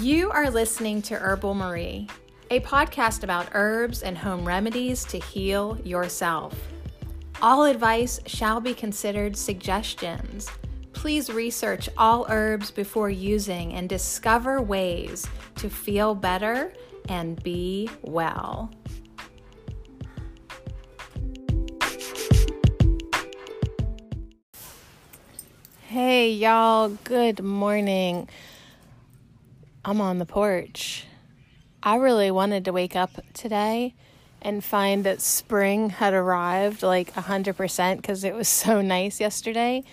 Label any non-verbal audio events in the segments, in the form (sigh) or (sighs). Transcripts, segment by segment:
You are listening to Herbal Marie, a podcast about herbs and home remedies to heal yourself. All advice shall be considered suggestions. Please research all herbs before using and discover ways to feel better and be well. Hey, y'all, good morning. I'm on the porch. I really wanted to wake up today and find that spring had arrived like 100% because it was (laughs) so nice yesterday.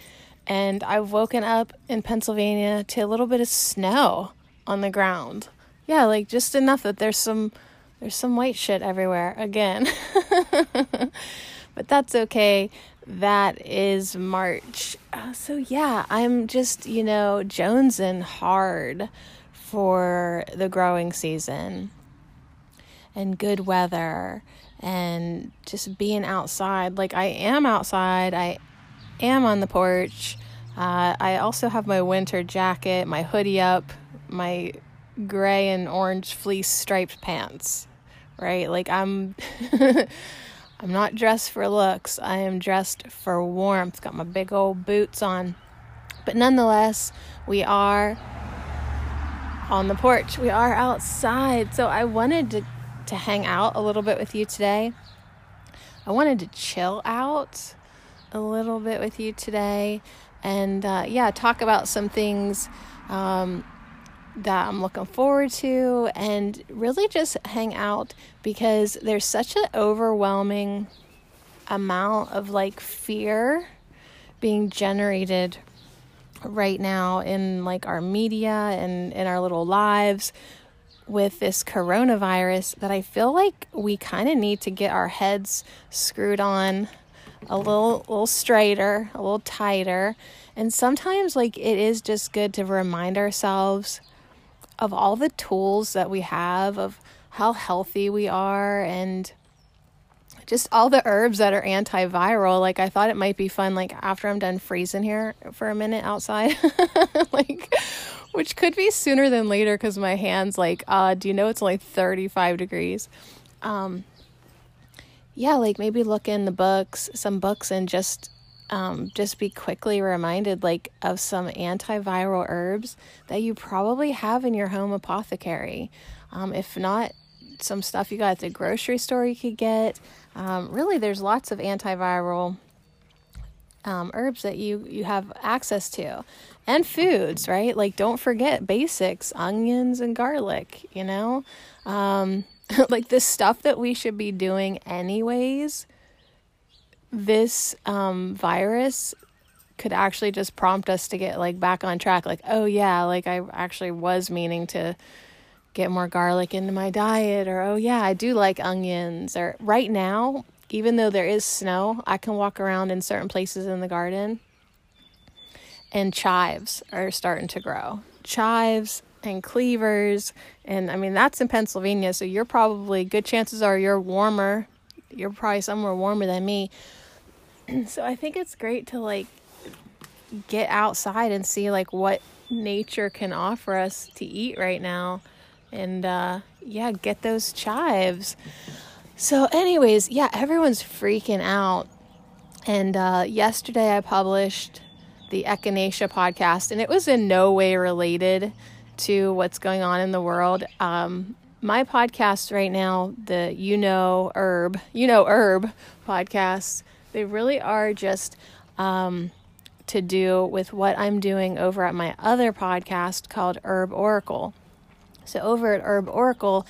And I've woken up in Pennsylvania to a little bit of snow on the ground. Yeah, like just enough that there's some there's some white shit everywhere again. (laughs) but that's okay that is March. Uh, so yeah, I'm just, you know, jonesing hard for the growing season and good weather and just being outside. Like I am outside. I am on the porch. Uh, I also have my winter jacket, my hoodie up, my gray and orange fleece striped pants. Right? Like I'm (laughs) I'm not dressed for looks. I am dressed for warmth. Got my big old boots on. But nonetheless, we are on the porch. We are outside. So I wanted to, to hang out a little bit with you today. I wanted to chill out a little bit with you today and uh, yeah, talk about some things um, that I'm looking forward to and really just hang out because there's such an overwhelming amount of like fear being generated right now in like our media and in our little lives with this coronavirus that I feel like we kind of need to get our heads screwed on a little little straighter, a little tighter. And sometimes like it is just good to remind ourselves of all the tools that we have, of how healthy we are, and just all the herbs that are antiviral. Like, I thought it might be fun, like, after I'm done freezing here for a minute outside, (laughs) like, which could be sooner than later because my hands, like, uh, do you know it's only 35 degrees? Um, yeah, like maybe look in the books, some books, and just um, just be quickly reminded like of some antiviral herbs that you probably have in your home apothecary. Um, if not, some stuff you got at the grocery store you could get. Um, really, there's lots of antiviral um, herbs that you you have access to, and foods. Right, like don't forget basics: onions and garlic. You know, um, (laughs) like the stuff that we should be doing anyways this um, virus could actually just prompt us to get like back on track like oh yeah like i actually was meaning to get more garlic into my diet or oh yeah i do like onions or right now even though there is snow i can walk around in certain places in the garden and chives are starting to grow. Chives and cleavers and i mean that's in pennsylvania so you're probably good chances are you're warmer. You're probably somewhere warmer than me. (clears throat) So I think it's great to like get outside and see like what nature can offer us to eat right now and uh yeah get those chives. So anyways yeah everyone's freaking out. And uh yesterday i published the echinacea podcast and it was in no way related to what's going on in the world. Um my podcast right now the you know herb you know herb podcast they really are just um, to do with what I'm doing over at my other podcast called Herb Oracle. So, over at Herb Oracle,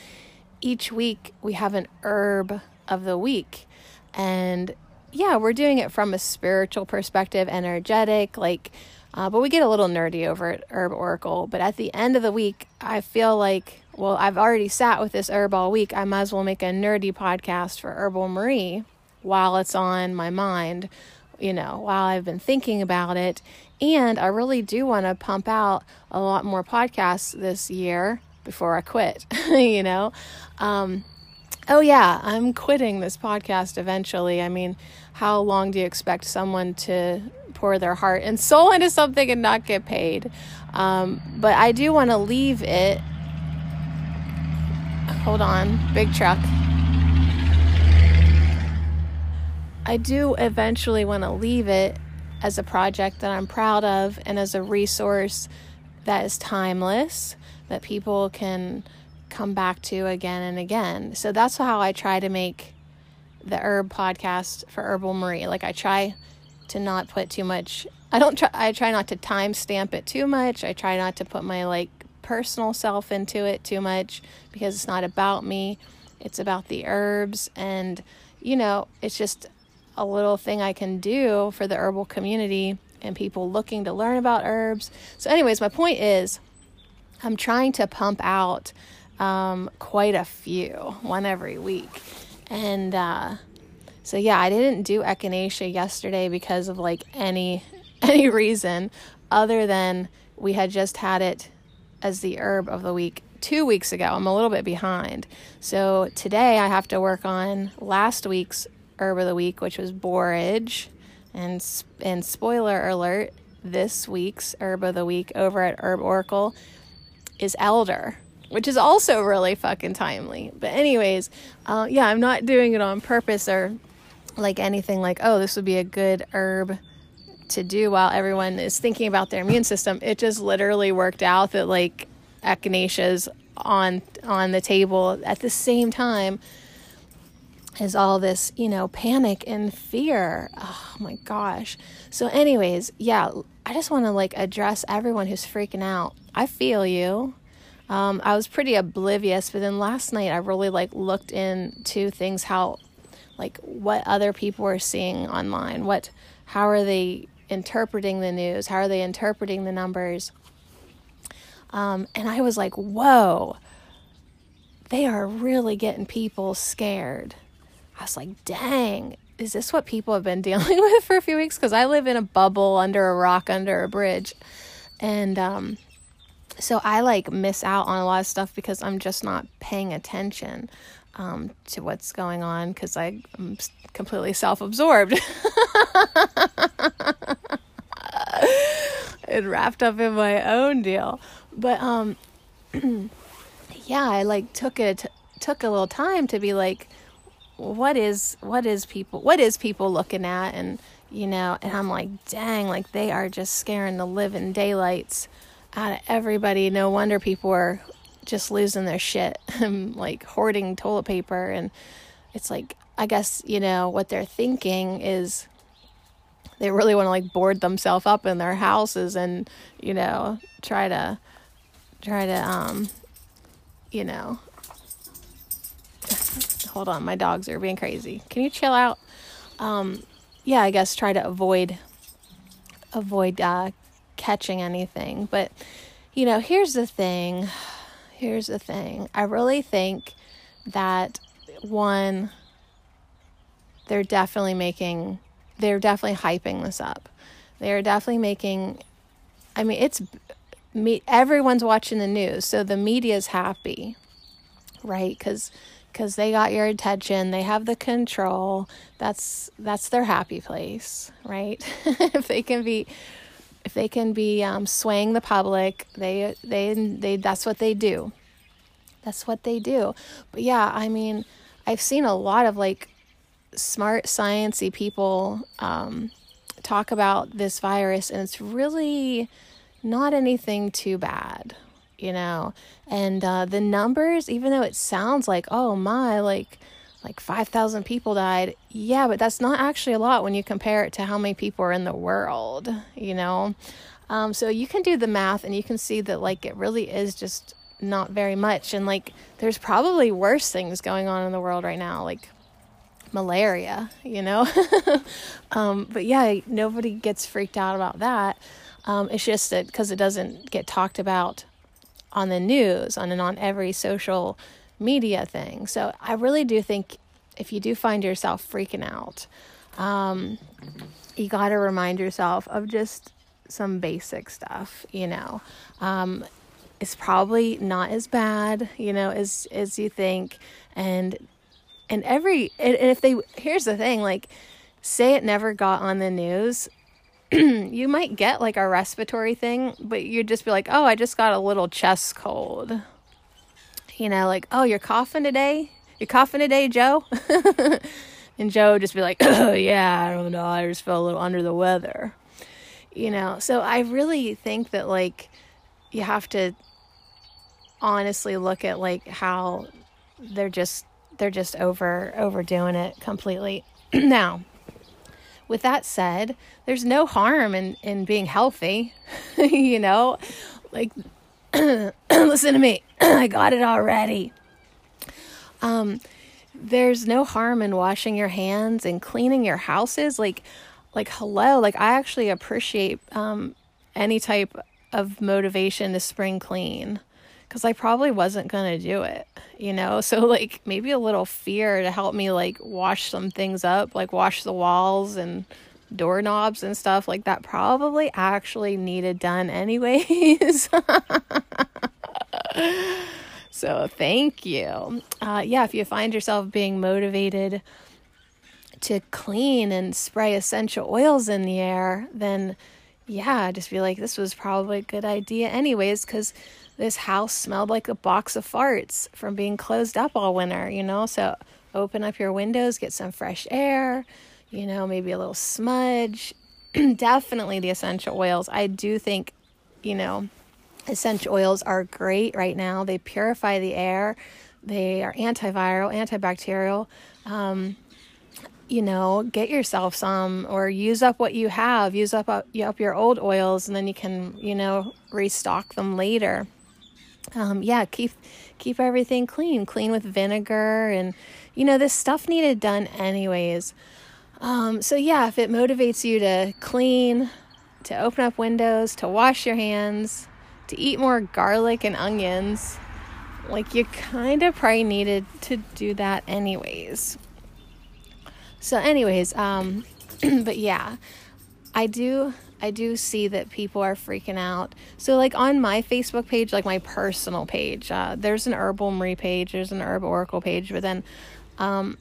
each week we have an herb of the week. And yeah, we're doing it from a spiritual perspective, energetic, like, uh, but we get a little nerdy over at Herb Oracle. But at the end of the week, I feel like, well, I've already sat with this herb all week. I might as well make a nerdy podcast for Herbal Marie while it's on my mind, you know, while I've been thinking about it. And I really do want to pump out a lot more podcasts this year before I quit, (laughs) you know. Um, oh, yeah, I'm quitting this podcast eventually. I mean, how long do you expect someone to pour their heart and soul (laughs) into something and not get paid? Um, but I do want to leave it Hold on, big truck. I do eventually want to leave it as a project that I'm proud of and as a resource that is timeless that people can come back to again and again. So that's how I try to make the herb podcast for Herbal Marie. Like I try to not put too much I don't try I try not to time stamp it too much. I try not to put my like personal self into it too much because it's not about me. It's about the herbs and you know, it's just a little thing I can do for the herbal community and people looking to learn about herbs. So anyways, my point is I'm trying to pump out um, quite a few, one every week. And uh, so yeah, I didn't do echinacea yesterday because of like any (laughs) any reason other than we had just had it as the herb of the week two weeks ago. I'm a little bit behind. So today I have to work on last week's herb of the week, which was borage. And, and spoiler alert, this week's herb of the week over at Herb Oracle is elder, which is also really fucking timely. But, anyways, uh, yeah, I'm not doing it on purpose or like anything like, oh, this would be a good herb to do while everyone is thinking about their immune system. It just literally worked out that like echinaceas on on the table at the same time as all this, you know, panic and fear. Oh my gosh. So anyways, yeah, I just want to like address everyone who's freaking out. I feel you. Um, I was pretty oblivious, but then last night I really like looked into things how like what other people are seeing online. What how are they interpreting the news? How are they interpreting the numbers? Um, and I was like, whoa, they are really getting people scared. I was like, dang, is this what people have been (laughs) dealing with for a few weeks? Because I live in a bubble under a rock, under a bridge. And um, so I like miss out on a lot of stuff because I'm just not paying attention um, to what's going on because I'm completely self absorbed. and (laughs) wrapped up in my own deal. But um (clears throat) yeah, I like took it took a little time to be like what is what is people what is people looking at and you know and I'm like dang like they are just scaring the living daylights out of everybody. No wonder people are just losing their shit and (laughs) like hoarding toilet paper and it's like I guess, you know, what they're thinking is they really want to like board themselves up in their houses and, you know, try to try to um you know hold on, my dogs are being crazy. Can you chill out? Um yeah, I guess try to avoid avoid uh catching anything. But you know, here's the thing. (sighs) Here's the thing. I really think that one they're definitely making they're definitely hyping this up. They're definitely making I mean it's me everyone's watching the news, so the media's happy. Right? Cuz cuz they got your attention, they have the control. That's that's their happy place, right? (laughs) if they can be if they can be um, swaying the public, they they they that's what they do. That's what they do. But yeah, I mean, I've seen a lot of like smart sciency people um, talk about this virus, and it's really not anything too bad, you know. And uh, the numbers, even though it sounds like, oh my, like like 5,000 people died. Yeah, but that's not actually a lot when you compare it to how many people are in the world, you know? Um, so you can do the math and you can see that, like, it really is just not very much. And, like, there's probably worse things going on in the world right now, like malaria, you know? (laughs) um, but yeah, nobody gets freaked out about that. Um, it's just that because it doesn't get talked about on the news, on and on every social media thing. So I really do think if you do find yourself freaking out, um, you got to remind yourself of just some basic stuff, you know. Um, it's probably not as bad, you know, as as you think, and and every and if they here's the thing like say it never got on the news (clears throat) you might get like a respiratory thing but you'd just be like oh i just got a little chest cold You know, like, oh, you're coughing today? You're coughing today, Joe? (laughs) and Joe would just be like, oh, (clears throat) yeah, I don't know. I just felt a little under the weather. You know, so I really think that, like, you have to honestly look at, like, how they're just they're just over overdoing it completely. (clears throat) now, with that said, there's no harm in in being healthy. (laughs) you know, like (clears throat) listen to me. (clears throat) I got it already. Um there's no harm in washing your hands and cleaning your houses like like hello, like I actually appreciate um any type of motivation to spring clean because I probably wasn't going to do it, you know? (laughs) So, like, maybe a little fear to help me, like, wash some things up, like, wash the walls and doorknobs and stuff like that probably actually needed done anyways. (laughs) so, thank you. Uh, yeah, if you find yourself being motivated to clean and spray essential oils in the air, then yeah, just be like, this was probably a good idea, anyways, because this house smelled like a box of farts from being closed up all winter, you know? So open up your windows, get some fresh air, you know, maybe a little smudge. (clears throat) Definitely the essential oils. I do think, you know, essential oils are great right now. They purify the air, they are antiviral, antibacterial. Um, you know, get yourself some or use up what you have. Use up, up, up your old oils and then you can, you know, restock them later um, yeah, keep keep everything clean, clean with vinegar, and you know this stuff needed done anyways. Um, so yeah, if it motivates you to clean, to open up windows, to wash your hands, to eat more garlic and onions, like you kind of probably needed to do that anyways. So, anyways, um, (clears throat) but yeah, I do I do see that people are freaking out. So, like on my Facebook page, like my personal page, uh, there's an Herbal Marie page, there's an Herb Oracle page, but then um,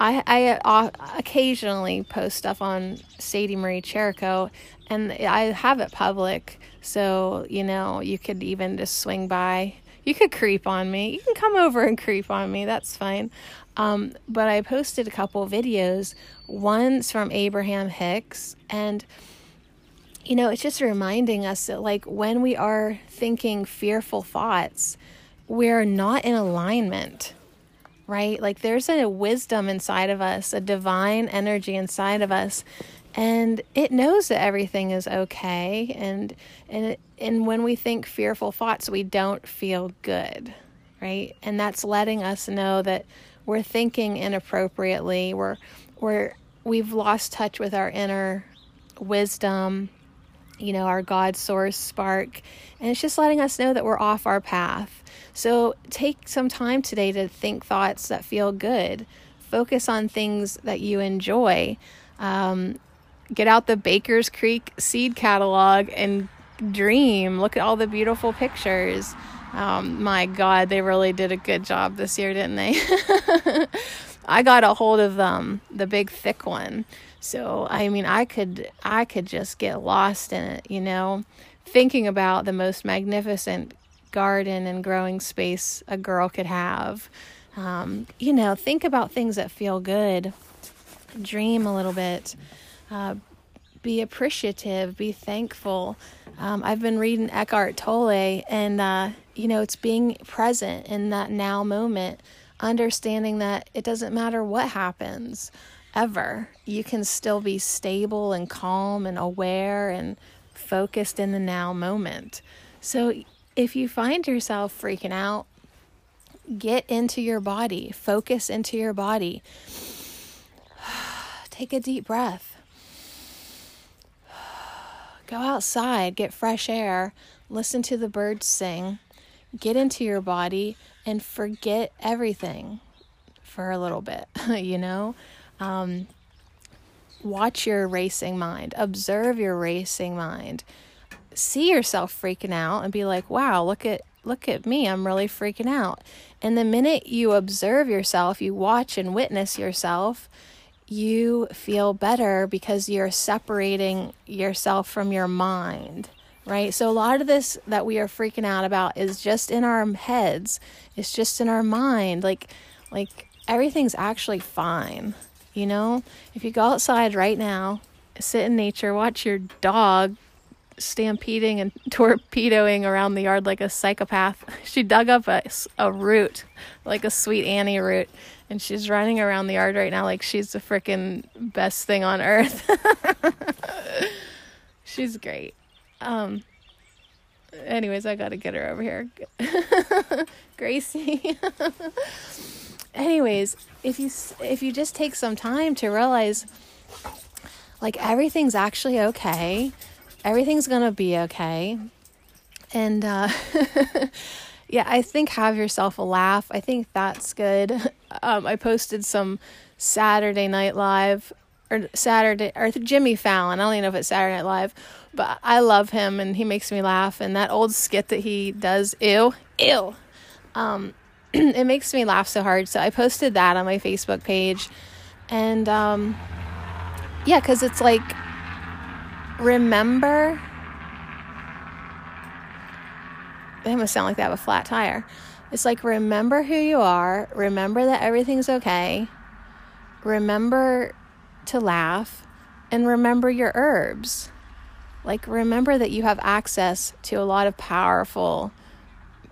I, I uh, occasionally post stuff on Sadie Marie Cherico, and I have it public, so you know you could even just swing by. You could creep on me. You can come over and creep on me. That's fine. Um, but I posted a couple videos. One's from Abraham Hicks, and you know, it's just reminding us that, like, when we are thinking fearful thoughts, we're not in alignment, right? Like, there's a wisdom inside of us, a divine energy inside of us, and it knows that everything is okay. And and and when we think fearful thoughts, we don't feel good, right? And that's letting us know that we're thinking inappropriately. We're we're we've lost touch with our inner wisdom you know, our God source spark. And it's just letting us know that we're off our path. So take some time today to think thoughts that feel good. Focus on things that you enjoy. Um, get out the Baker's Creek seed catalog and dream. Look at all the beautiful pictures. Um, my God, they really did a good job this year, didn't they? (laughs) I got a hold of um, the big thick one. So I mean, I could I could just get lost in it, you know, thinking about the most magnificent garden and growing space a girl could have. Um, you know, think about things that feel good. Dream a little bit. Uh, be appreciative. Be thankful. Um, I've been reading Eckhart Tolle, and uh, you know, it's being present in that now moment, understanding that it doesn't matter what happens ever, you can still be stable and calm and aware and focused in the now moment. So if you find yourself freaking out, get into your body, focus into your body. (sighs) Take a deep breath. Go outside, get fresh air, listen to the birds sing, get into your body, and forget everything for a little bit, (laughs) you know? Um, watch your racing mind, observe your racing mind. See yourself freaking out and be like, "Wow, look at look at me. I'm really freaking out." And the minute you observe yourself, you watch and witness yourself, you feel better because you're separating yourself from your mind, right? So a lot of this that we are freaking out about is just in our heads. It's just in our mind. Like like everything's actually fine. You know, if you go outside right now, sit in nature, watch your dog stampeding and (laughs) torpedoing around the yard like a psychopath. (laughs) She dug up a, a root, like a sweet Annie root, and she's running around the yard right now like she's the freaking best thing on earth. (laughs) she's great. Um, anyways, I got to get her over here. (laughs) Gracie. (laughs) anyways, if you if you just take some time to realize like everything's actually okay everything's gonna be okay. And uh, (laughs) yeah, I think have yourself a laugh. I think that's good. Um, I posted some Saturday Night Live or Saturday or Jimmy Fallon. I don't even know if it's Saturday Night Live, but I love him and he makes me laugh. And that old skit that he does, ew, ew, um, (clears throat) it makes me laugh so hard. So I posted that on my Facebook page, and um, yeah, because it's like remember they must sound like they have a flat tire. It's like remember who you are, remember that everything's okay, remember to laugh, and remember your herbs. Like remember that you have access to a lot of powerful,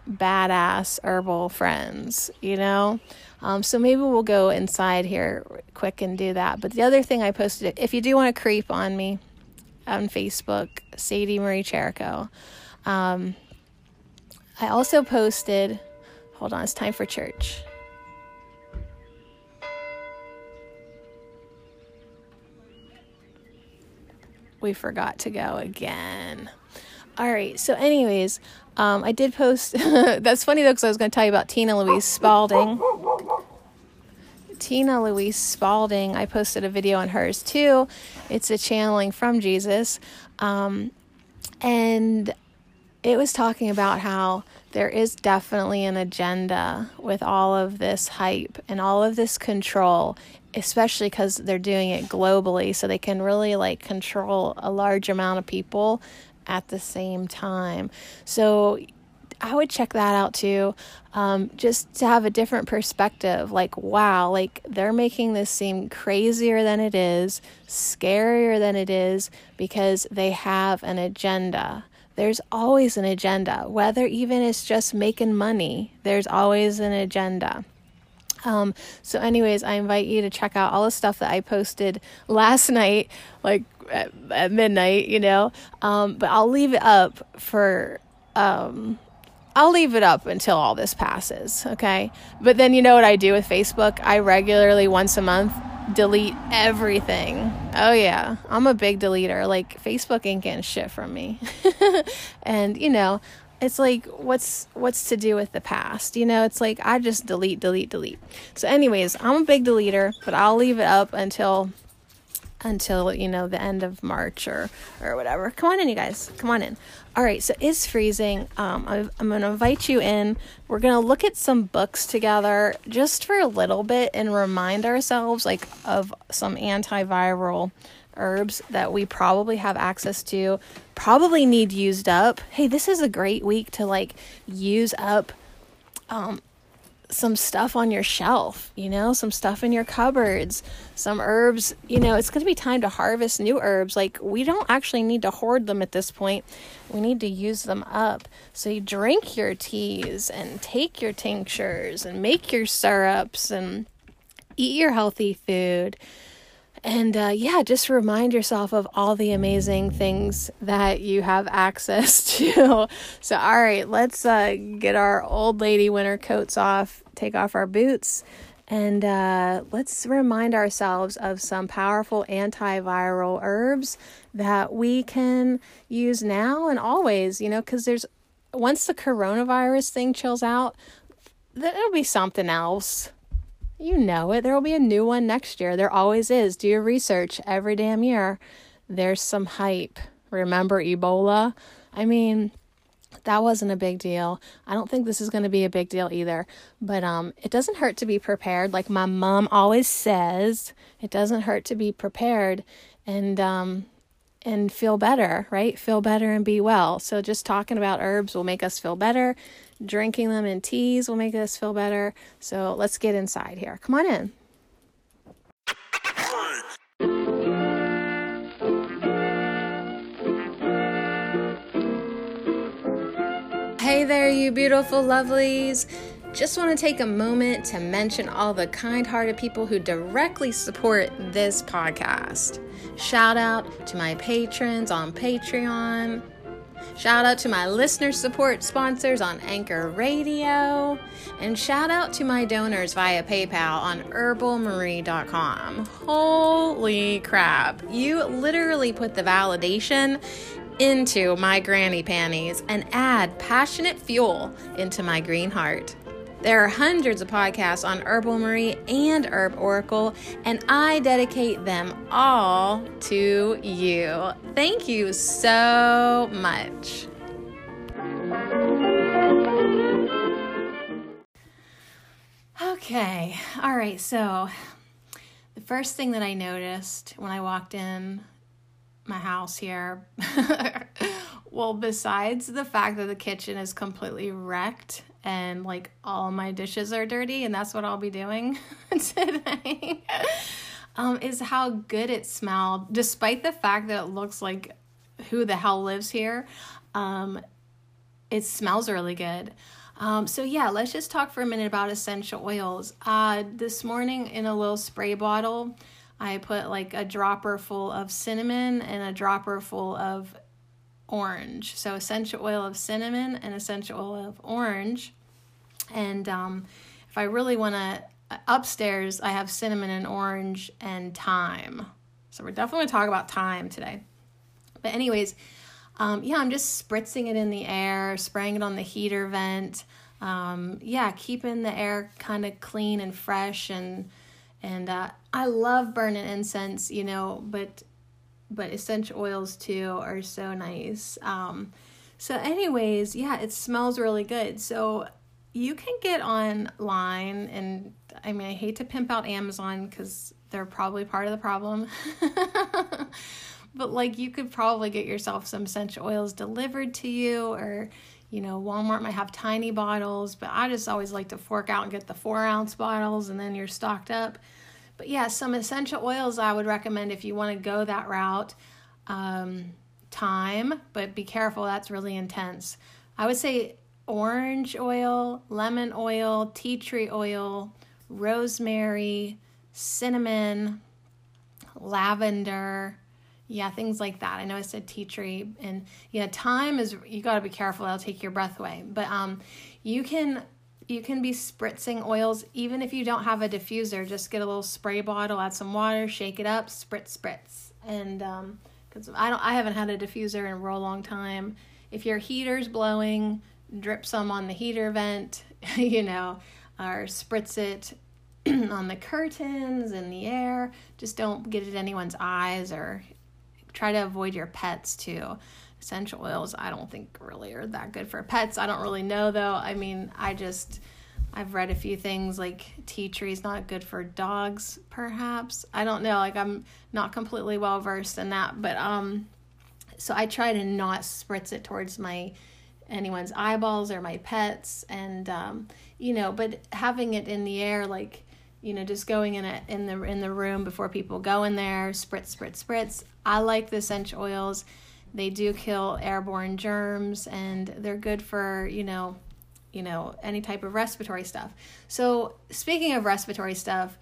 badass herbal friends, you know? Um, so maybe we'll go inside here quick and do that. But the other thing I posted, if you do want to creep on me, on Facebook, Sadie Marie Cherico. Um, I also posted, hold on, it's time for church. We forgot to go again. All right, so, anyways, um, I did post. (laughs) that's funny though, because I was going to tell you about Tina Louise Spalding. Tina Louise Spalding. I posted a video on hers too. It's a channeling from Jesus. Um, and it was talking about how there is definitely an agenda with all of this hype and all of this control especially because they're doing it globally so they can really like control a large amount of people at the same time so I would check that out too, um, just to have a different perspective. Like, wow, like they're making this seem crazier than it is, scarier than it is, because they have an agenda. There's always an agenda, whether even it's just making money, there's always an agenda. Um, so, anyways, I invite you to check out all the stuff that I posted last (laughs) night, like at, at midnight, you know. Um, but I'll leave it up for um, I'll leave it up until all this passes, okay? But then you know what I do with Facebook? I regularly, once a month, delete everything. Oh, yeah. I'm a big deleter. Like, Facebook ain't getting shit from me. (laughs) and, you know, it's like what's what's to do with the past you know it's like i just delete delete delete so anyways i'm a big deleter but i'll leave it up until until you know the end of March or or whatever. Come on in, you guys. Come on in. All right, so it's freezing. Um, I'm, I'm to invite you in. We're to look at some books together just for a little bit and remind ourselves like of some antiviral herbs that we probably have access to, probably need used up. Hey, this is a great week to like use up um, some stuff on your shelf, you know, some stuff in your cupboards, some herbs. You know, it's going to be time to harvest new herbs. Like, we don't actually need to hoard them at this point. We need to use them up. So, you drink your teas and take your tinctures and make your syrups and eat your healthy food and uh, yeah, just remind yourself of all the amazing things that you have access (laughs) to. so, all right, let's uh, get our old lady winter coats off, take off our boots, and uh, let's remind ourselves of some powerful antiviral herbs that we can use now and always, you know, because there's once the coronavirus thing chills out, there'll be something else you know it. There will be a new one next year. There always is. Do your research every damn year. There's some hype. Remember Ebola? I mean, that wasn't a big deal. I don't think this is going to be a big deal either. But um, it doesn't hurt to be prepared. Like my mom always says, it doesn't hurt to be prepared. And um, and feel better, right? Feel better and be well. So just talking about herbs will make us feel better. Drinking them in teas will make us feel better. So let's get inside here. Come on in. Hey there, you beautiful lovelies. Just want to take a moment to mention all the kind hearted people who directly support this podcast. Shout out to my patrons on Patreon. Shout out to my listener support sponsors on Anchor Radio. And shout out to my donors via PayPal on herbalmarie.com. Holy crap. You literally put the validation into my granny panties and add passionate fuel into my green heart. There are hundreds of podcasts on Herbal Marie and Herb Oracle, and I dedicate them all to you. Thank you so much. Okay, all right, so the first thing that I noticed when I walked in my house here, (laughs) well, besides the fact that the kitchen is completely wrecked and like all my dishes are dirty and that's what I'll be doing (laughs) today. um, is how good it smelled, despite the fact that it looks like who the hell lives here. Um, it smells really good. Um, so yeah, let's just talk for a minute about essential oils. Uh, this morning in a little spray bottle, I put like a dropper full of cinnamon and a dropper full of orange. So essential oil of cinnamon and essential oil of orange. And um, if I really want to, upstairs I have cinnamon and orange and thyme. So we're definitely going to talk about thyme today. But anyways, um, yeah, I'm just spritzing it in the air, spraying it on the heater vent. Um, yeah, keeping the air kind of clean and fresh and and uh, I love burning incense, you know, but but essential oils too are so nice. Um, so, anyways, yeah, it smells really good. So, you can get online, and I mean, I hate to pimp out Amazon because they're probably part of the problem. (laughs) but, like, you could probably get yourself some essential oils delivered to you, or, you know, Walmart might have tiny bottles, but I just always like to fork out and get the four ounce bottles, and then you're stocked up. But yeah, some essential oils I would recommend if you want to go that route. Um, thyme, but be careful, that's really intense. I would say orange oil, lemon oil, tea tree oil, rosemary, cinnamon, lavender. Yeah, things like that. I know I said tea tree and yeah, thyme is you got to be careful. That'll take your breath away. But um you can you can be spritzing oils. Even if you don't have a diffuser just get a little spray bottle add some water shake it up spritz spritz. And um because i don't i haven't had a diffuser in a real long time. If your heater's blowing drip some on the heater vent (laughs) you know or spritz it (clears throat) on the curtains in the air. Just don't get it anyone's eyes or try to avoid your pets too essential oils i don't think really are that good for pets. I don't really know though. I mean i just i've read a few things like tea tree is not good for dogs perhaps. I don't know like i'm not completely well versed in that but um so i try to not spritz it towards my anyone's eyeballs or my pets and um you know but having it in the air like you know just going in it in the in the room before people go in there spritz spritz spritz. I like the essential oils they do kill airborne germs and they're good for, you know, you know, any type of respiratory stuff. So, speaking of respiratory stuff,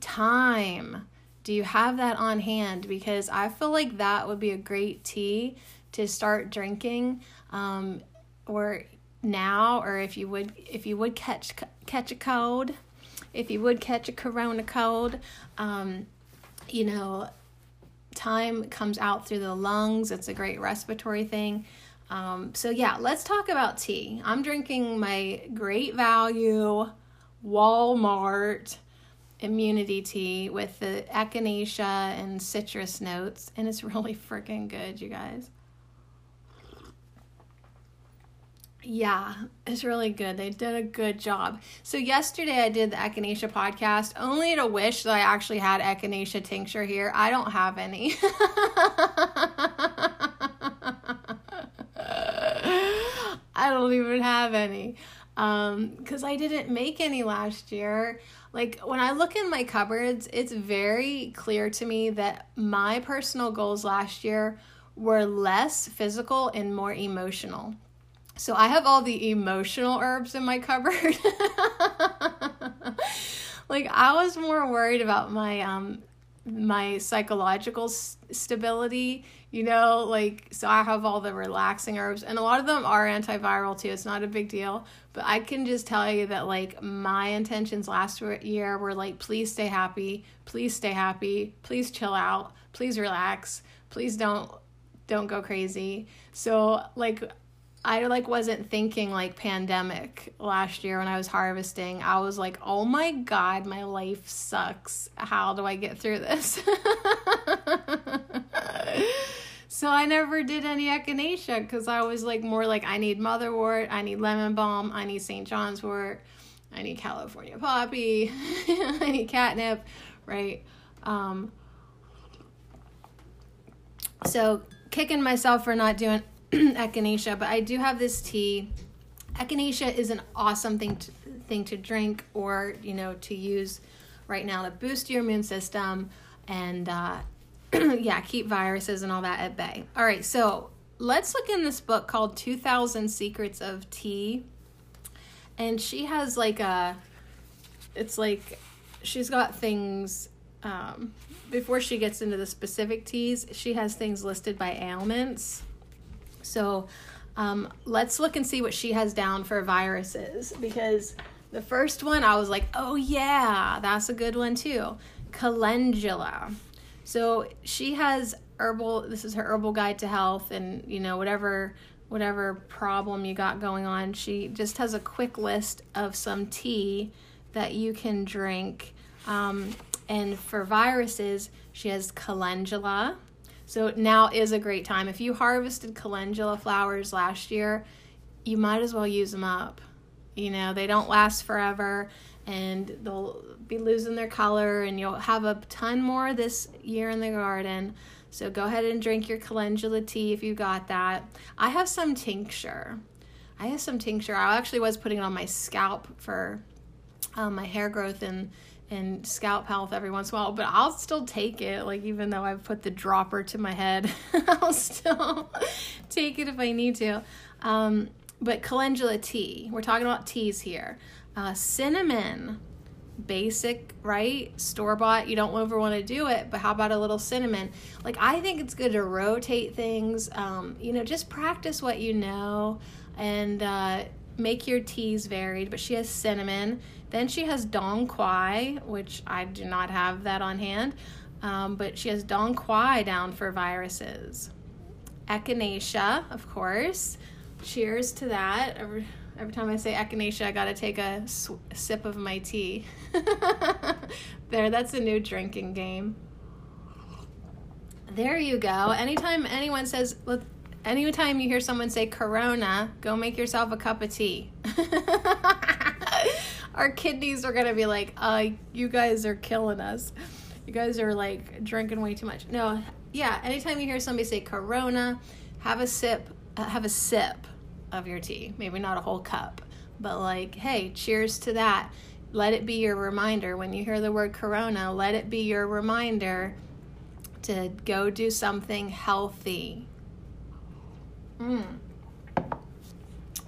thyme. Do you have that on hand? Because I feel like that would be a great tea to start drinking, um, or now, or if you would, if you would catch catch a cold, if you would catch a corona cold, um, you know, thyme comes out through the lungs. It's a great respiratory thing. Um, so, yeah, let's talk about tea. I'm drinking my great value Walmart immunity tea with the echinacea and citrus notes, and it's (laughs) really freaking good, you guys. Yeah, it's really good. They did a good job. So yesterday I did the echinacea podcast, only to wish that I actually had echinacea tincture here. I don't have any. (laughs) I don't even have any. Um, cuz I didn't make any last year. Like when I look in my cupboards, it's very clear to me that my personal goals last year were less physical and more emotional. So I have all the emotional herbs in my cupboard. (laughs) like I was more worried about my um my psychological stability, you know, like so I have all the relaxing herbs and a lot of them are antiviral too. It's not a big deal, but I can just tell you that like my intentions last year were like please stay happy, please stay happy, please chill out, please relax, please don't don't go crazy. So like I like wasn't thinking like pandemic last year when I was harvesting. I was like, "Oh my god, my life sucks. How do I get through this?" (laughs) so I never did any echinacea cuz I was like more like I need motherwort, I need lemon balm, I need St. John's wort, I need California poppy, (laughs) I need catnip, right? Um so kicking myself for not doing (clears throat) echinacea, but I do have this tea. Echinacea is an awesome thing to, thing to drink or you know to use right now to boost your immune system and uh, (clears throat) yeah, keep viruses and all that at bay. All right, so let's look in this book called 2000 Secrets of Tea. And she has like a, it's like, she's got things, um, before she gets into the specific teas, she has things listed by ailments. So um, let's look and see what she has down for viruses because the first one I was like, oh yeah, that's a good one too. Calendula. So she has herbal, this is her herbal guide to health and you know, whatever whatever problem you got going on, she just has a quick list of some tea that you can drink. Um, and for viruses, she has calendula. So now is a great time. If you harvested calendula flowers last year, you might as well use them up. You know, they don't last forever and they'll be losing their color and you'll have a ton more this year in the garden. So go ahead and drink your calendula tea if you got that. I have some tincture. I have some tincture. I actually was putting it on my scalp for um, my hair growth and and scalp health every once in a while, but I'll still take it. Like even though I've put the dropper to my head, (laughs) I'll still take it if I need to. Um, but calendula tea. We're talking about teas here. Uh, cinnamon basic, right? Store bought, you don't ever want to do it, but how about a little cinnamon? Like, I think it's good to rotate things. Um, you know, just practice what you know and uh, make your teas varied. But she has cinnamon. Then she has Dong Quai, which I do not have that on hand, um, but she has Dong Quai down for viruses. Echinacea, of course. Cheers to that. Every, every time I say echinacea, I got to take a sw- sip of my tea. (laughs) there, that's a new drinking game. There you go. Anytime anyone says, anytime you hear someone say Corona, go make yourself a cup of tea. (laughs) Our kidneys are going to be like, uh, you guys are killing us. You guys are like drinking way too much. No, yeah, anytime you hear somebody say Corona, have a sip, uh, have a sip of your tea. Maybe not a whole cup, but like, hey, cheers to that. Let it be your reminder when you hear the word Corona, let it be your reminder to go do something healthy. Mm.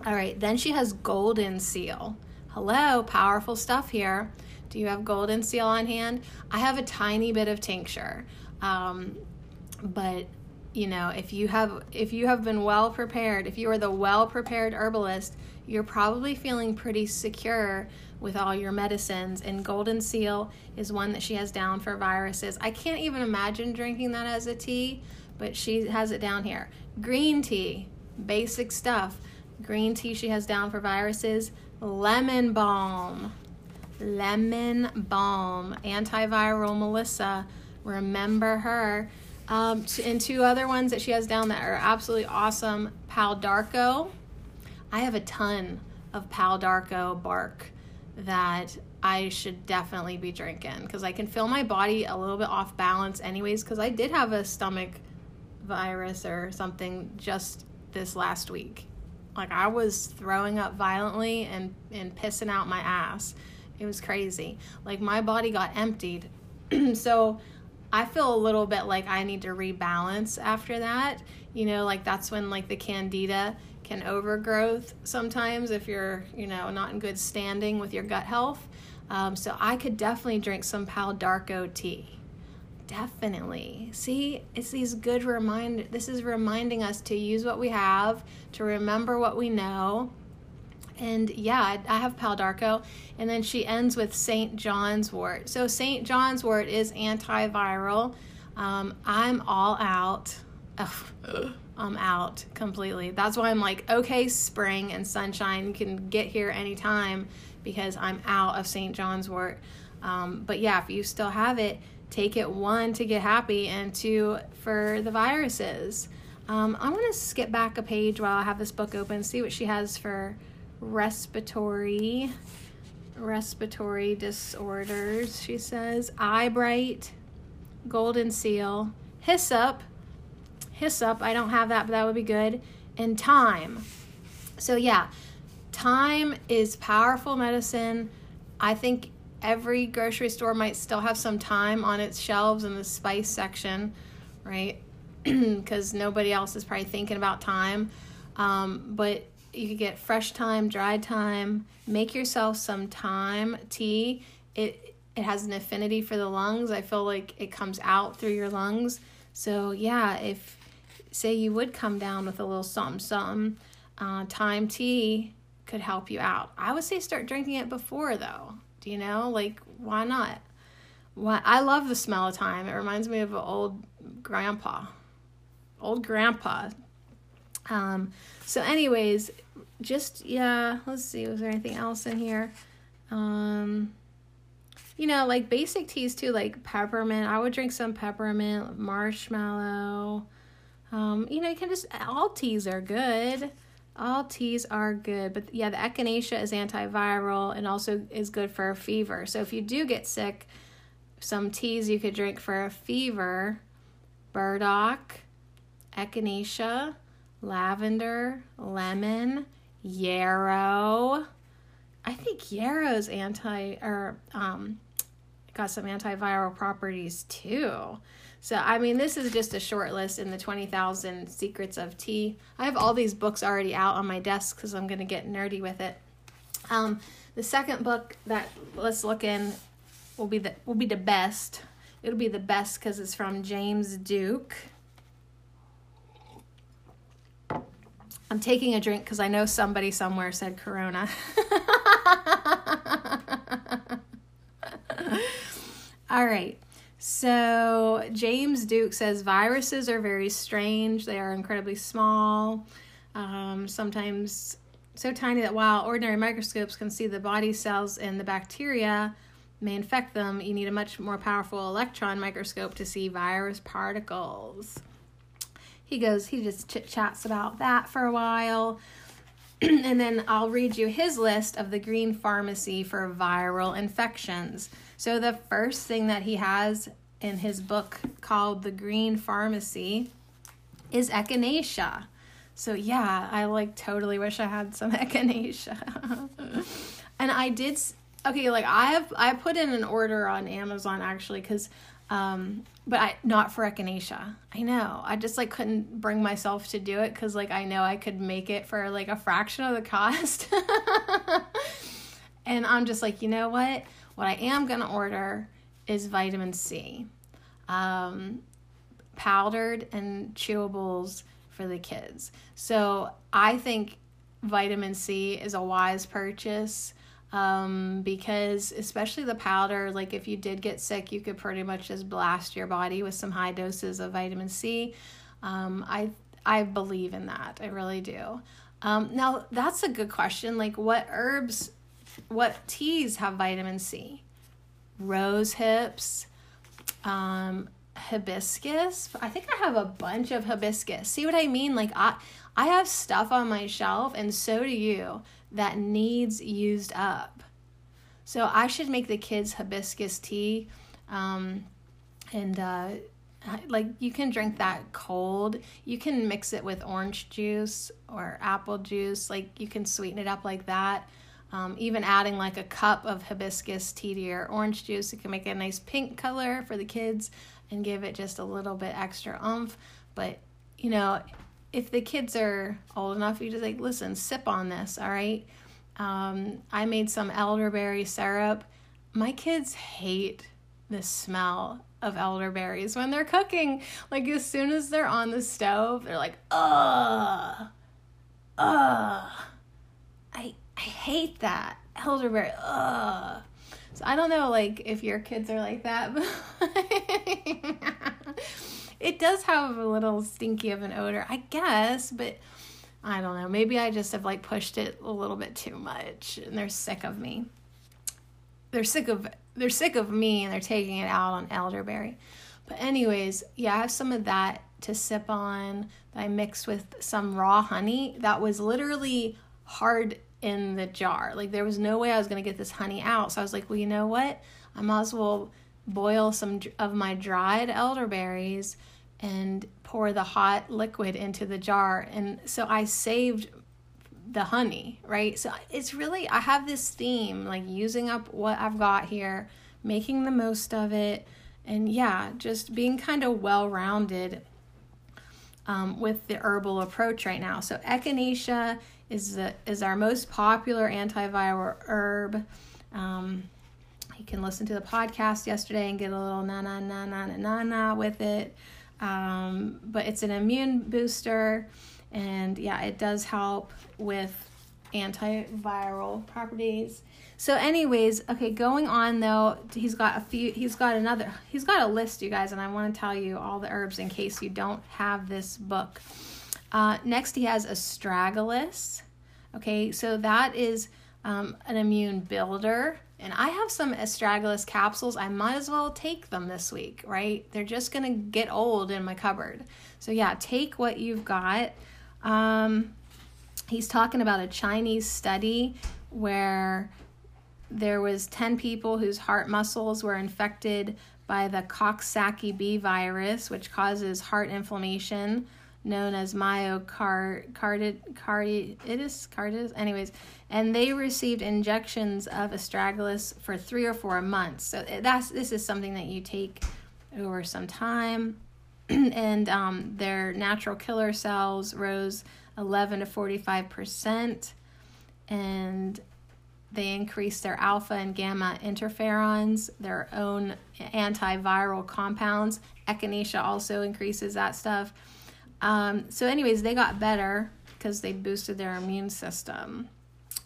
All right, then she has golden seal. Hello, powerful stuff here. Do you have golden seal on hand? I have a tiny bit of tincture. Um, but you know, if you have if you have been well prepared, if you are the well prepared herbalist, you're probably feeling pretty secure with all your medicines and golden seal is one that she has down for viruses. I can't even imagine drinking that as a tea, but she has it down here. Green tea, basic stuff. Green tea she has down for viruses. Lemon balm. Lemon balm. Antiviral Melissa. Remember her. Um, and two other ones that she has down that are absolutely awesome. Pau d'Arco. I have a ton of Pau d'Arco bark that I should definitely be drinking because I can feel my body a little bit off balance, anyways. Because I did have a stomach virus or something just this last week. Like I was throwing up violently and and pissing out my ass. It was crazy. Like my body got emptied. (clears throat) so I feel a little bit like I need to rebalance after that. You know, like that's when like the candida can overgrowth sometimes if you're, you know, not in good standing with your gut health. Um, so I could definitely drink some Pau d'Arco tea. Definitely. See, it's these good remind. This is reminding us to use what we have, to remember what we know. And yeah, I, have Pau d'Arco. And then she ends with St. John's wort. So St. John's wort is antiviral. Um, I'm all out. Ugh, (laughs) I'm out completely. That's why I'm like, okay, spring and sunshine can get here anytime because I'm out of St. John's wort. Um, but yeah, if you still have it, take it one to get happy and two for the viruses. Um, I'm going to skip back a page while I have this book open, see what she has for respiratory respiratory disorders. She says eyebright, golden seal, hyssop. Hyssop, I don't have that, but that would be good. And thyme. So yeah, thyme is powerful medicine. I think every grocery store might still have some thyme on its shelves in the spice section, right? (clears throat) Because nobody else is probably thinking about thyme. Um, but you could get fresh thyme, dried thyme. Make yourself some thyme tea. It it has an affinity for the lungs. I feel like it comes out through your lungs. So yeah, if say you would come down with a little something something, uh, thyme tea could help you out. I would say start drinking it before though you know? Like, why not? Why, I love the smell of thyme. It reminds me of an old grandpa. Old grandpa. Um, so, anyways, just, yeah, let's see, was there anything else in here? Um, you know, like basic teas too, like peppermint. I would drink some peppermint, marshmallow. Um, you know, you can just, all teas are good. All teas are good, but yeah, the echinacea is antiviral and also is good for a fever. So if you do get sick, some teas you could drink for a fever burdock, echinacea, lavender, lemon, yarrow. I think yarrow's anti or um got some antiviral properties too. So, I mean, this is just a short list in the 20,000 Secrets of Tea. I have all these books already out on my desk because I'm going to get nerdy with it. Um, the second book that let's look in will be the will be the best. It'll be the best because it's from James Duke. I'm taking a drink because I know somebody somewhere said Corona. (laughs) All right. So, James Duke says viruses are very strange. They are incredibly small, um, sometimes so tiny that while ordinary microscopes can see the body cells and the bacteria may infect them, you need a much more powerful electron microscope to see virus particles. He goes, he just chit chats about that for a while. (clears throat) and then I'll read you his list of the green pharmacy for viral infections. So, the first thing that he has in his book called The Green Pharmacy is echinacea. So, yeah, I like totally wish I had some (laughs) echinacea. (laughs) and I did, okay, like I have, I put in an order on Amazon actually because um but i not for echinacea. I know. I just like couldn't bring myself to do it because like i know i could make it for like a fraction of the cost. (laughs) And i'm just like you know what? What i am gonna order is vitamin c um powdered and chewables for the kids. So i think vitamin c is a wise purchase um, because especially the powder, like if you did get sick, you could pretty much just blast your body with some high doses of vitamin C. Um, I I believe in that. I really do. Um, now that's a good question. Like what herbs, what teas have vitamin C? Rose hips, um, hibiscus. I think I have a bunch of hibiscus. See what I mean? Like I I have stuff on my shelf, and so do you, that needs used up. So I should make the kids hibiscus tea. Um, and uh, like you can drink that cold. You can mix it with orange juice or apple juice. Like you can sweeten it up like that. Um, even adding like a cup of hibiscus tea to your orange juice, it can make a nice pink color for the kids and give it just a little bit extra oomph. But you know, if the kids are old enough, you just like listen, sip on this. All right. Um, I made some elderberry syrup. My kids hate the smell of elderberries when they're cooking. Like as soon as they're on the stove, they're like, ugh, ugh. I I hate that elderberry. Ugh. So I don't know, like if your kids are like that, (laughs) it does have a little stinky of an odor, I guess, but I don't know. Maybe I just have like pushed it a little bit too much and they're sick of me. They're sick of they're sick of me and they're taking it out on elderberry. But anyways, yeah, I have some of that to sip on that I mixed with some raw honey that was literally hard in the jar. Like there was no way I was to get this honey out. So I was like, well, you know what? I might as well boil some of my dried elderberries and pour the hot liquid into the jar. And so I saved the honey, right? So it's really, I have this theme like using up what I've got here, making the most of it, and yeah, just being kind of well rounded um, with the herbal approach right now. So echinacea is the, is our most popular antiviral herb. Um, can listen to the podcast yesterday and get a little na na na na na na with it. Um, but it's an immune booster, and yeah, it does help with antiviral properties. So, anyways, okay, going on though, he's got a few, he's got another, he's got a list, you guys, and I want to tell you all the herbs in case you don't have this book. Uh, next, he has astragalus. Okay, so that is um, an immune builder. And I have some astragalus capsules. I might as well take them this week, right? They're just going to get old in my cupboard. So, yeah, take what you've got. Um, he's talking about a Chinese study where there was 10 people whose heart muscles were infected by the Coxsackie B virus, which causes heart inflammation known as myocarditis, carditis, anyways, and they received injections of astragalus for three or four months. So that's this is something that you take over some time, (clears throat) and um, their natural killer cells rose 11 to 45 percent, and they increased their alpha and gamma interferons, their own antiviral compounds. Echinacea also increases that stuff um, so, anyways, they got better because they boosted their immune system.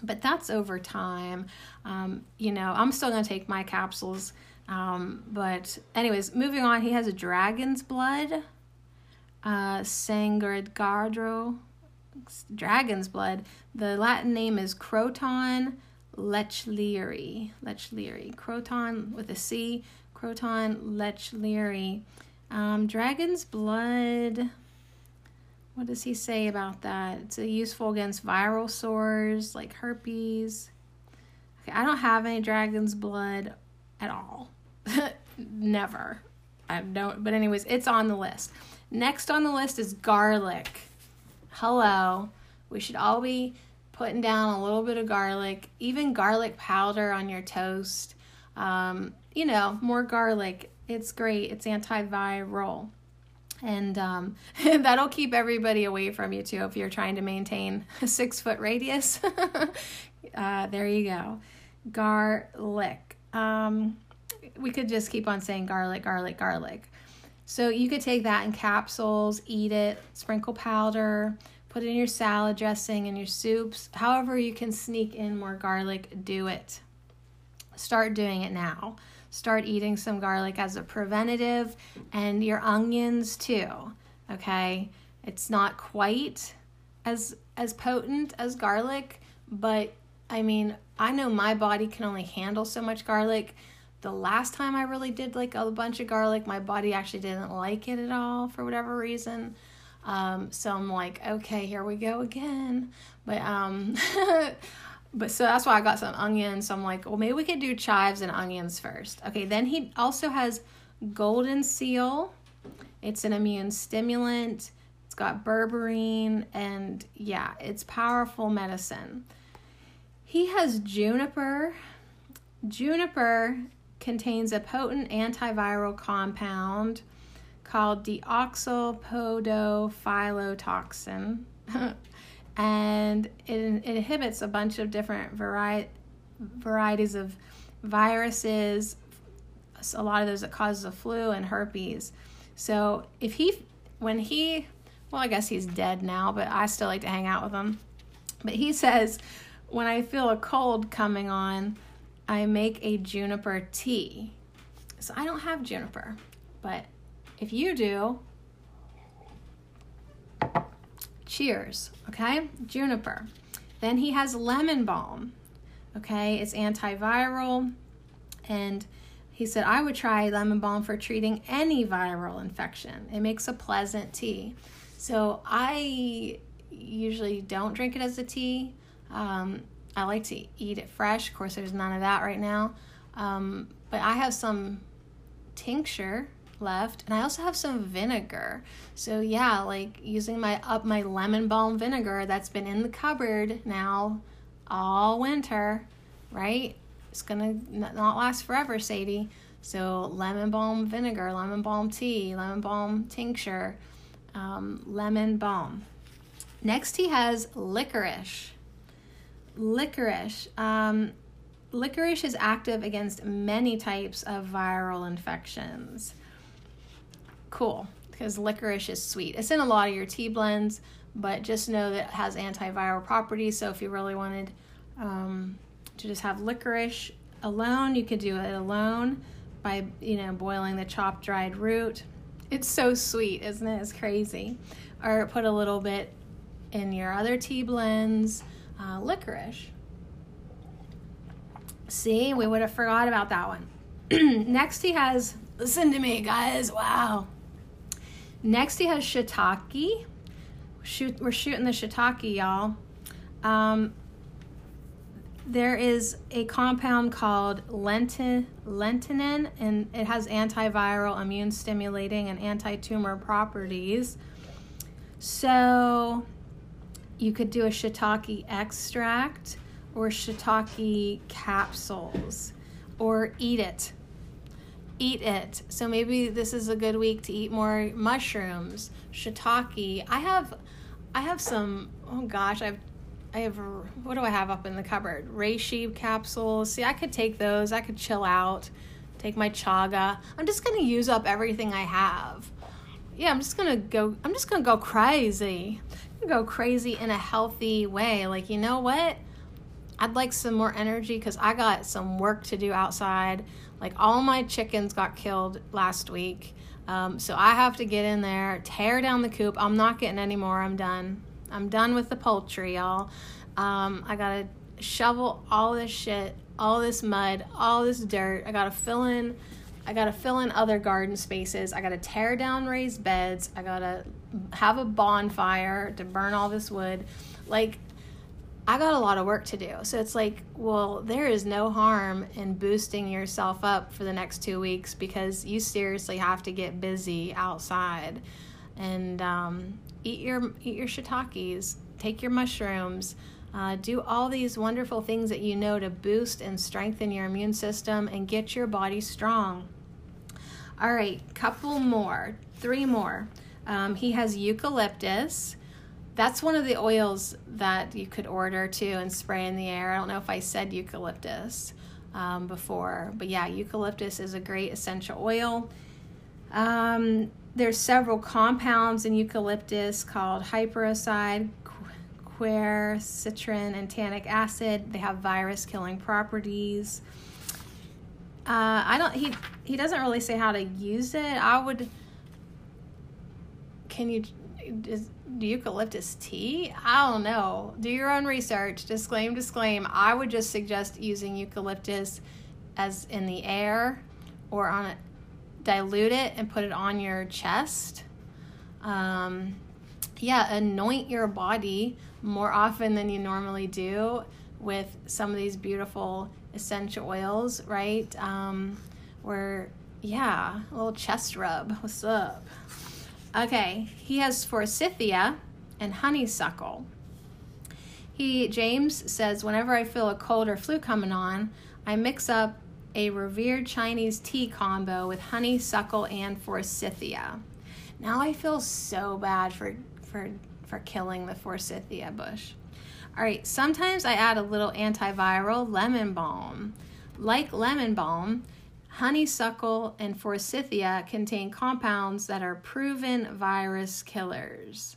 But that's over time. Um, you know, I'm still going to take my capsules. Um, but, anyways, moving on, he has a dragon's blood, uh, Sangradgardro, dragon's blood. The Latin name is Croton lechleri. Lechleri. Croton with a C. Croton lechleri. Um, dragon's blood what does he say about that? It's useful against viral sores like herpes. Okay, I don't have any dragon's blood at all. (laughs) Never. I don't, but anyways, it's on the list. Next on the list is garlic. Hello. We should all be putting down a little bit of garlic, even garlic powder on your toast. Um, you know, more garlic. It's great. It's antiviral and um, (laughs) that'll keep everybody away from you too if you're trying to maintain a six foot radius. (laughs) Uh, there you go. Garlic. Um, we could just keep on saying garlic garlic garlic. So you could take that in capsules eat it sprinkle powder put it in your salad dressing and your soups. However you can sneak in more garlic do it. Start doing it now start eating some garlic as a preventative and your onions too. Okay? It's not quite as as potent as garlic, but I mean, I know my body can only handle so much garlic. The last time I really did like a bunch of garlic, my body actually didn't like it at all for whatever reason. Um, so I'm like, okay, here we go again. But um, (laughs) but so that's why I got some onions. So I'm like, well, maybe we could do chives and onions first. Okay, then he also has golden seal. It's an immune stimulant. It's got berberine, and yeah, it's powerful medicine. He has juniper. Juniper contains a potent antiviral compound called deoxypodophyllotoxin. (laughs) and it, it, inhibits a bunch of different vari- varieties of viruses, a lot of those that causes the flu and herpes. So if he, when he, well, I guess he's dead now, but I still like to hang out with him. But he says, when I feel a cold coming on, I make a juniper tea. So I don't have juniper, but if you do, cheers, okay? Juniper. Then he has lemon balm, okay? It's antiviral. And he said, I would try lemon balm for treating any viral infection. It makes a pleasant tea. So I usually don't drink it as a tea. Um, I like to eat it fresh. Of course, there's none of that right now. Um, but I have some tincture left and i also have some vinegar. So yeah like using my up my lemon balm vinegar that's been in the cupboard now all winter right? It's gonna not last forever sadie. So lemon balm vinegar lemon balm tea lemon balm tincture um, lemon balm. Next he has licorice. Licorice um, licorice is active against many types of viral infections cool because licorice is sweet. It's in a lot of your tea blends, but just know that it has antiviral properties. So if you really wanted um, to just have licorice alone, you could do it alone by you know boiling the chopped dried root. It's so sweet, isn't it? It's crazy. Or put a little bit in your other tea blends. Uh, licorice. See, we would have forgot about that one. (clears throat) Next, he has. Listen to me, guys. Wow. Next, he has shiitake. Shoot, we're shooting the shiitake, y'all. Um, there is a compound called lentin, lentinin, and it has antiviral, immune stimulating, and anti tumor properties. So, you could do a shiitake extract or shiitake capsules or eat it eat it. So maybe this is a good week to eat more mushrooms, shiitake. I have I have some oh gosh, I've I have what do I have up in the cupboard? Reishi capsules. See, I could take those. I could chill out. Take my chaga. I'm just going to use up everything I have. Yeah, I'm just going to go I'm just going to go crazy. go crazy in a healthy way. Like, you know what? I'd like some more energy cuz I got some work to do outside. Like all my chickens got killed last week. Um, so I have to get in there, tear down the coop. I'm not getting any more. I'm done. I'm done with the poultry, y'all. Um, I gotta shovel all this shit, all this mud, all this dirt. I gotta fill in. I gotta fill in other garden spaces. I gotta tear down raised beds. I gotta have a bonfire to burn all this wood. Like I got a lot of work to do. So it's like, well, there is no harm in boosting yourself up for the next two weeks because you seriously have to get busy outside and um, eat your eat your shiitakes, take your mushrooms, uh, do all these wonderful things that you know to boost and strengthen your immune system and get your body strong. All right, couple more, three more. Um, he has eucalyptus that's one of the oils that you could order too and spray in the air. I don't know if I said eucalyptus um, before, but yeah, eucalyptus is a great essential oil. Um, there's several compounds in eucalyptus called hyperoside, quercitrin, and tannic acid. They have virus killing properties. Uh, I don't. He he doesn't really say how to use it. I would. Can you? Is, eucalyptus tea? I don't know. Do your own research. Disclaim, disclaim. I would just suggest using eucalyptus as in the air or on it. Dilute it and put it on your chest. Um, yeah, anoint your body more often than you normally do with some of these beautiful essential oils, right? Um, where, yeah, a little chest rub. What's up? Okay, he has forsythia and honeysuckle. He James says whenever I feel a cold or flu coming on, I mix up a revered Chinese tea combo with honeysuckle and forsythia. Now I feel so bad for for for killing the forsythia bush. All right, sometimes I add a little antiviral lemon balm. Like lemon balm, honeysuckle and forsythia contain compounds that are proven virus killers.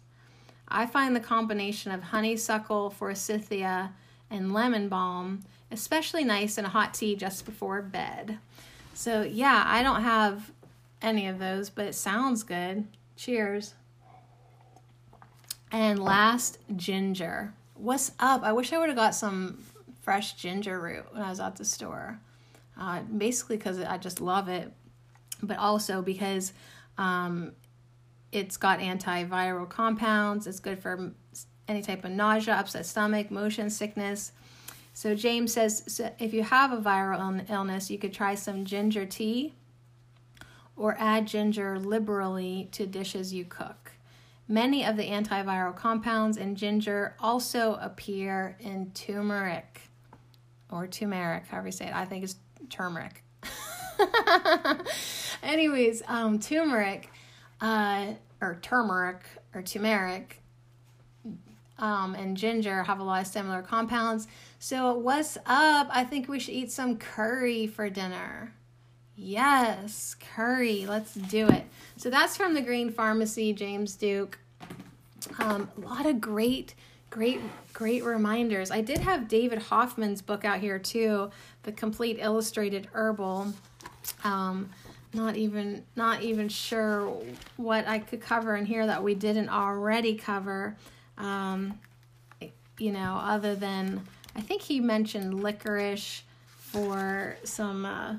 I find the combination of honeysuckle, forsythia, and lemon balm especially nice in a hot tea just before bed. So, yeah, I don't have any of those, but it sounds good. Cheers. And last, ginger. What's up? I wish I would have got some fresh ginger root when I was at the store. Uh, basically, because I just love it, but also because um, it's got antiviral compounds. It's good for any type of nausea, upset stomach, motion sickness. So James says so if you have a viral illness, you could try some ginger tea or add ginger liberally to dishes you cook. Many of the antiviral compounds in ginger also appear in turmeric or turmeric, however you say it. I think it's turmeric. (laughs) Anyways, um, turmeric uh, or turmeric or turmeric um, and ginger have a lot of similar compounds. So, what's up? I think we should eat some curry for dinner. Yes, curry. Let's do it. So, that's from the Green Pharmacy, James Duke. Um, a lot of great, great, great reminders. I did have David Hoffman's book out here too, The Complete Illustrated Herbal. Um, not even not even sure what I could cover in here that we didn't already cover. Um, you know, other than I think he mentioned licorice for some uh,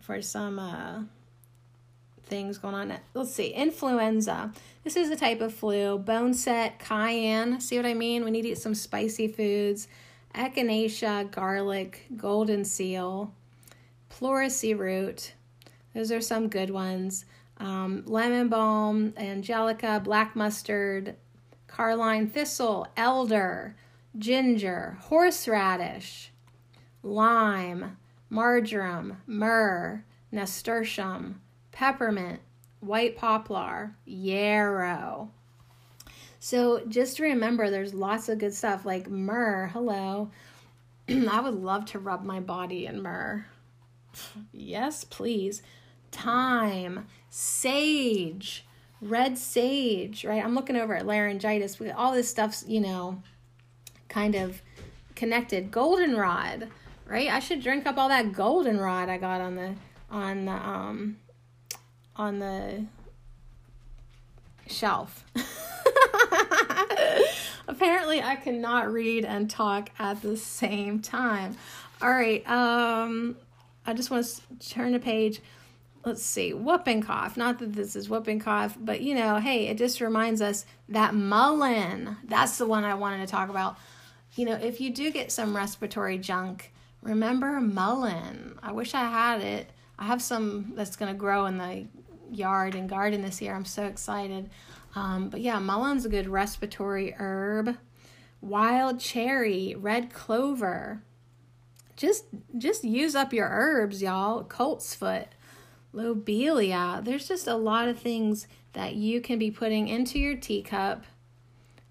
for some uh, things going on. Let's see, influenza. This is a type of flu. Bone set, cayenne. See what I mean? We need to eat some spicy foods. Echinacea, garlic, golden seal, pleurisy root. Those are some good ones. Um, lemon balm, angelica, black mustard, carline thistle, elder, ginger, horseradish, lime, marjoram, myrrh, nasturtium, peppermint, white poplar, yarrow. So just remember there's lots of good stuff like myrrh. Hello. (clears throat) I would love to rub my body in myrrh. yes, please. Thyme, sage, red sage, right? I'm looking over at laryngitis. All this stuff's, you know, kind of connected. Goldenrod, right? I should drink up all that goldenrod I got on the on the um on the shelf. (laughs) Apparently I cannot read and talk at the same time. All right, um I just want to turn the page let's see, whooping cough. Not that this is whooping cough, but you know, hey, it just reminds us that mullein. That's the one I wanted to talk about. You know, if you do get some respiratory junk, remember mullein. I wish I had it. I have some that's going to grow in the yard and garden this year. I'm so excited. Um, but yeah, mullein's a good respiratory herb. Wild cherry, red clover. Just just use up your herbs, y'all. Colt's foot lobelia. There's just a lot of things that you can be putting into your teacup,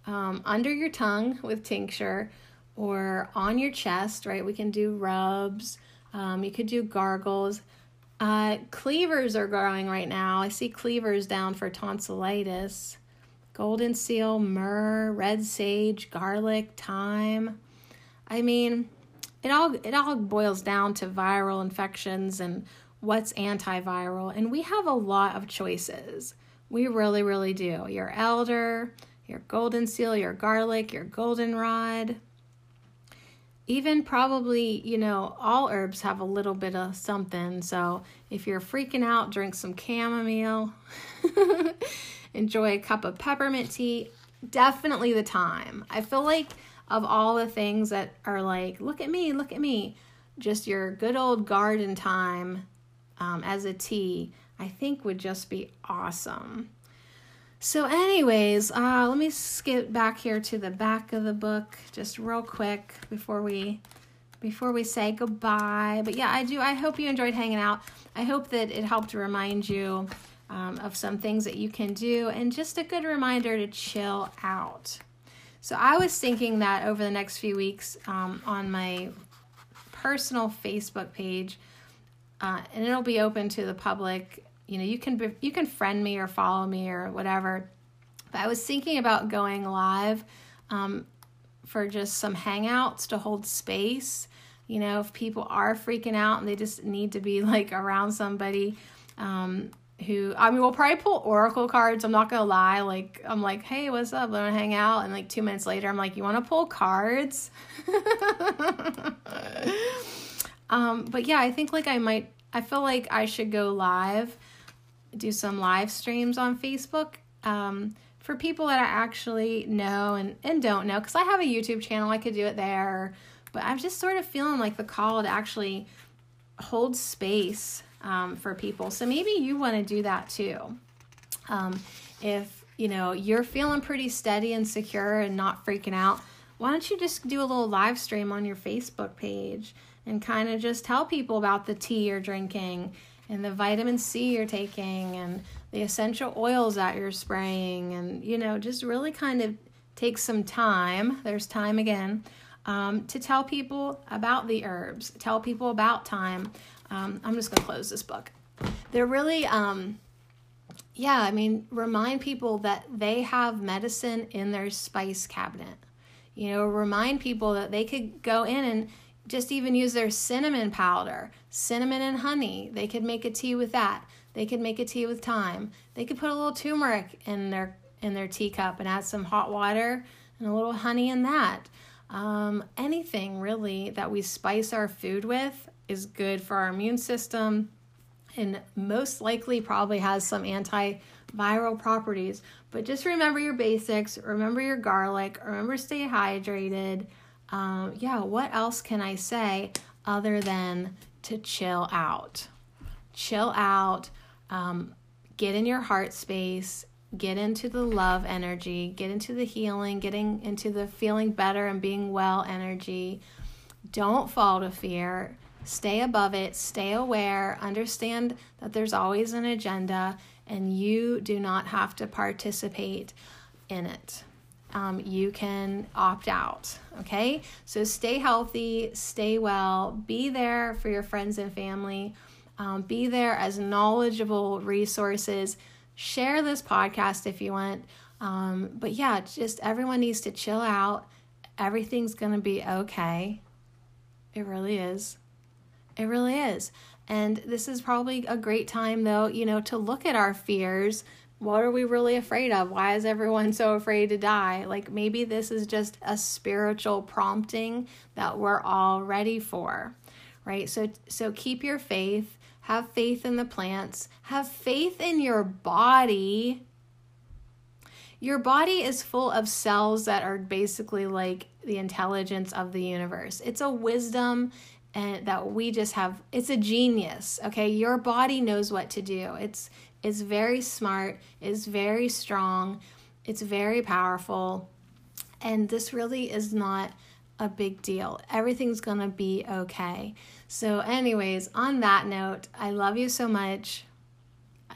um, under your tongue with tincture, or on your chest, right? We can do rubs. Um, you could do gargles. Uh, cleavers are growing right now. I see cleavers down for tonsillitis. Golden seal, myrrh, red sage, garlic, thyme. I mean, it all it all boils down to viral infections and what's antiviral, and we have a lot of choices. We really, really do. Your elder, your golden seal, your garlic, your goldenrod. Even probably, you know, all herbs have a little bit of something. So if you're freaking out, drink some chamomile. (laughs) Enjoy a cup of peppermint tea. definitely the thyme. I feel like of all the things that are like, look at me, look at me, just your good old garden thyme um, as a tea, I think would just be awesome. So, anyways, uh, let me skip back here to the back of the book just real quick before we before we say goodbye. But yeah, I do. I hope you enjoyed hanging out. I hope that it helped remind you um, of some things that you can do and just a good reminder to chill out. So I was thinking that over the next few weeks um, on my personal Facebook page, uh, and it'll be open to the public. You know, you can you can friend me or follow me or whatever. But I was thinking about going live um, for just some hangouts to hold space. You know, if people are freaking out and they just need to be (laughs) like around somebody um, who I mean, we'll probably pull oracle cards. I'm not gonna lie. Like, I'm like, hey, what's up? Let me hang out. And like two minutes later, I'm like, you want to pull cards? (laughs) um, but yeah, I think like I might. I feel like I should go live, do some live streams on Facebook. Um, for people that I actually know and, and don't know, because I have a YouTube channel, I could do it there. But I'm just sort of feeling like the call to actually hold space um, for people. So maybe you want to do that too. Um, if you know you're feeling pretty steady and secure and not freaking out, why don't you just do a little live stream on your Facebook page and kind of just tell people about the tea you're drinking and the vitamin C you're taking and the essential oils that you're spraying and you know just really kind of take some time. There's time again. Um, to tell people about the herbs, tell people about thyme um, I'm just going to close this book. They're really, um, yeah, I mean, remind people that they have medicine in their spice cabinet. You know, remind people that they could go in and just even use their cinnamon powder, cinnamon and honey. They could make a tea with that. They could make a tea with thyme. They could put a little turmeric in their in their teacup and add some hot water and a little honey in that. Um, anything really that we spice our food with is good for our immune system and most likely probably has some antiviral properties. But just remember your basics, remember your garlic, remember stay hydrated. Um, yeah, what else can I say other than to chill out? Chill out, um, get in your heart space, get into the love energy, get into the healing, getting into the feeling better and being well energy. Don't fall to fear. Stay above it, stay aware, understand that there's always an agenda, and you do not have to participate in it. Um, you can opt out. Okay, so stay healthy, stay well, be there for your friends and family, um, be there as knowledgeable resources share this podcast if you want. Um, but yeah, just everyone needs to chill out. Everything's going to be okay. It really is. It really is. And this is probably a great time, though, you know, to look at our fears. What are we really afraid of? Why is everyone (laughs) so afraid to die? Like maybe this is just a spiritual prompting that we're all ready for, right? So, so keep your faith have faith in the plants. Have faith in your body. Your body is full of cells that are basically like the intelligence of the universe. It's a wisdom and that we just have it's a genius okay your body knows what to do it's it's very smart it's very strong it's very powerful and this really is not a big deal everything's gonna be okay so, anyways, on that note, I love you so much.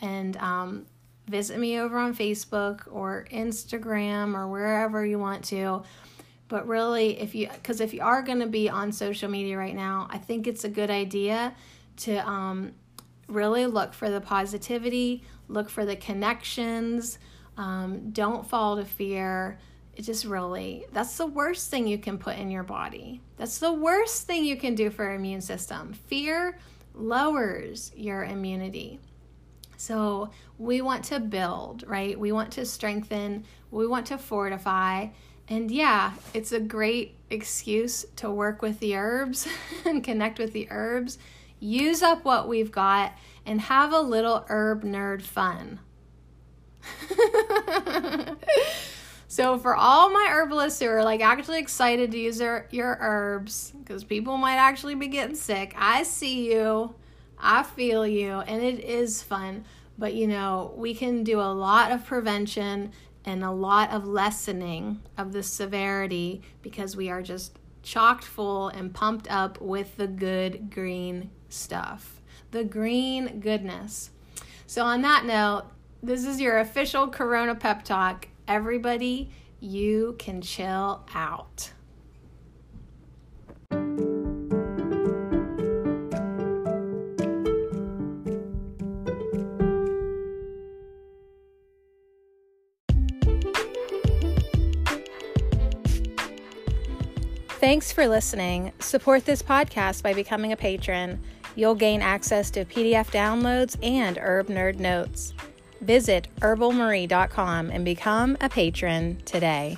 And um, visit me over on Facebook or Instagram or wherever you want to. But really, if you, because if you are to be on social media right now, I think it's a good idea to um, really look for the positivity, look for the connections. Um, don't fall to fear. It just really that's the worst thing you can put in your body. That's the worst thing you can do for your immune system. Fear lowers your immunity. So we want to build right? We want to strengthen. We want to fortify. And yeah it's a great excuse to work with the herbs (laughs) and connect with the herbs use up what we've got and have a little herb nerd fun (laughs) So for all my herbalists who are like actually excited to use their your herbs because people might actually be getting sick, I see you. I feel you and it is fun. But you know, we can do a lot of prevention and a lot of lessening of the severity because we are just chocked full and pumped up with the good green stuff. The green goodness. So on that note, this is your official Corona pep talk everybody, you can chill out. Thanks for listening. Support this podcast by becoming a patron. You'll gain access to PDF downloads and Herb Nerd notes. Visit herbalmarie.com and become a patron today.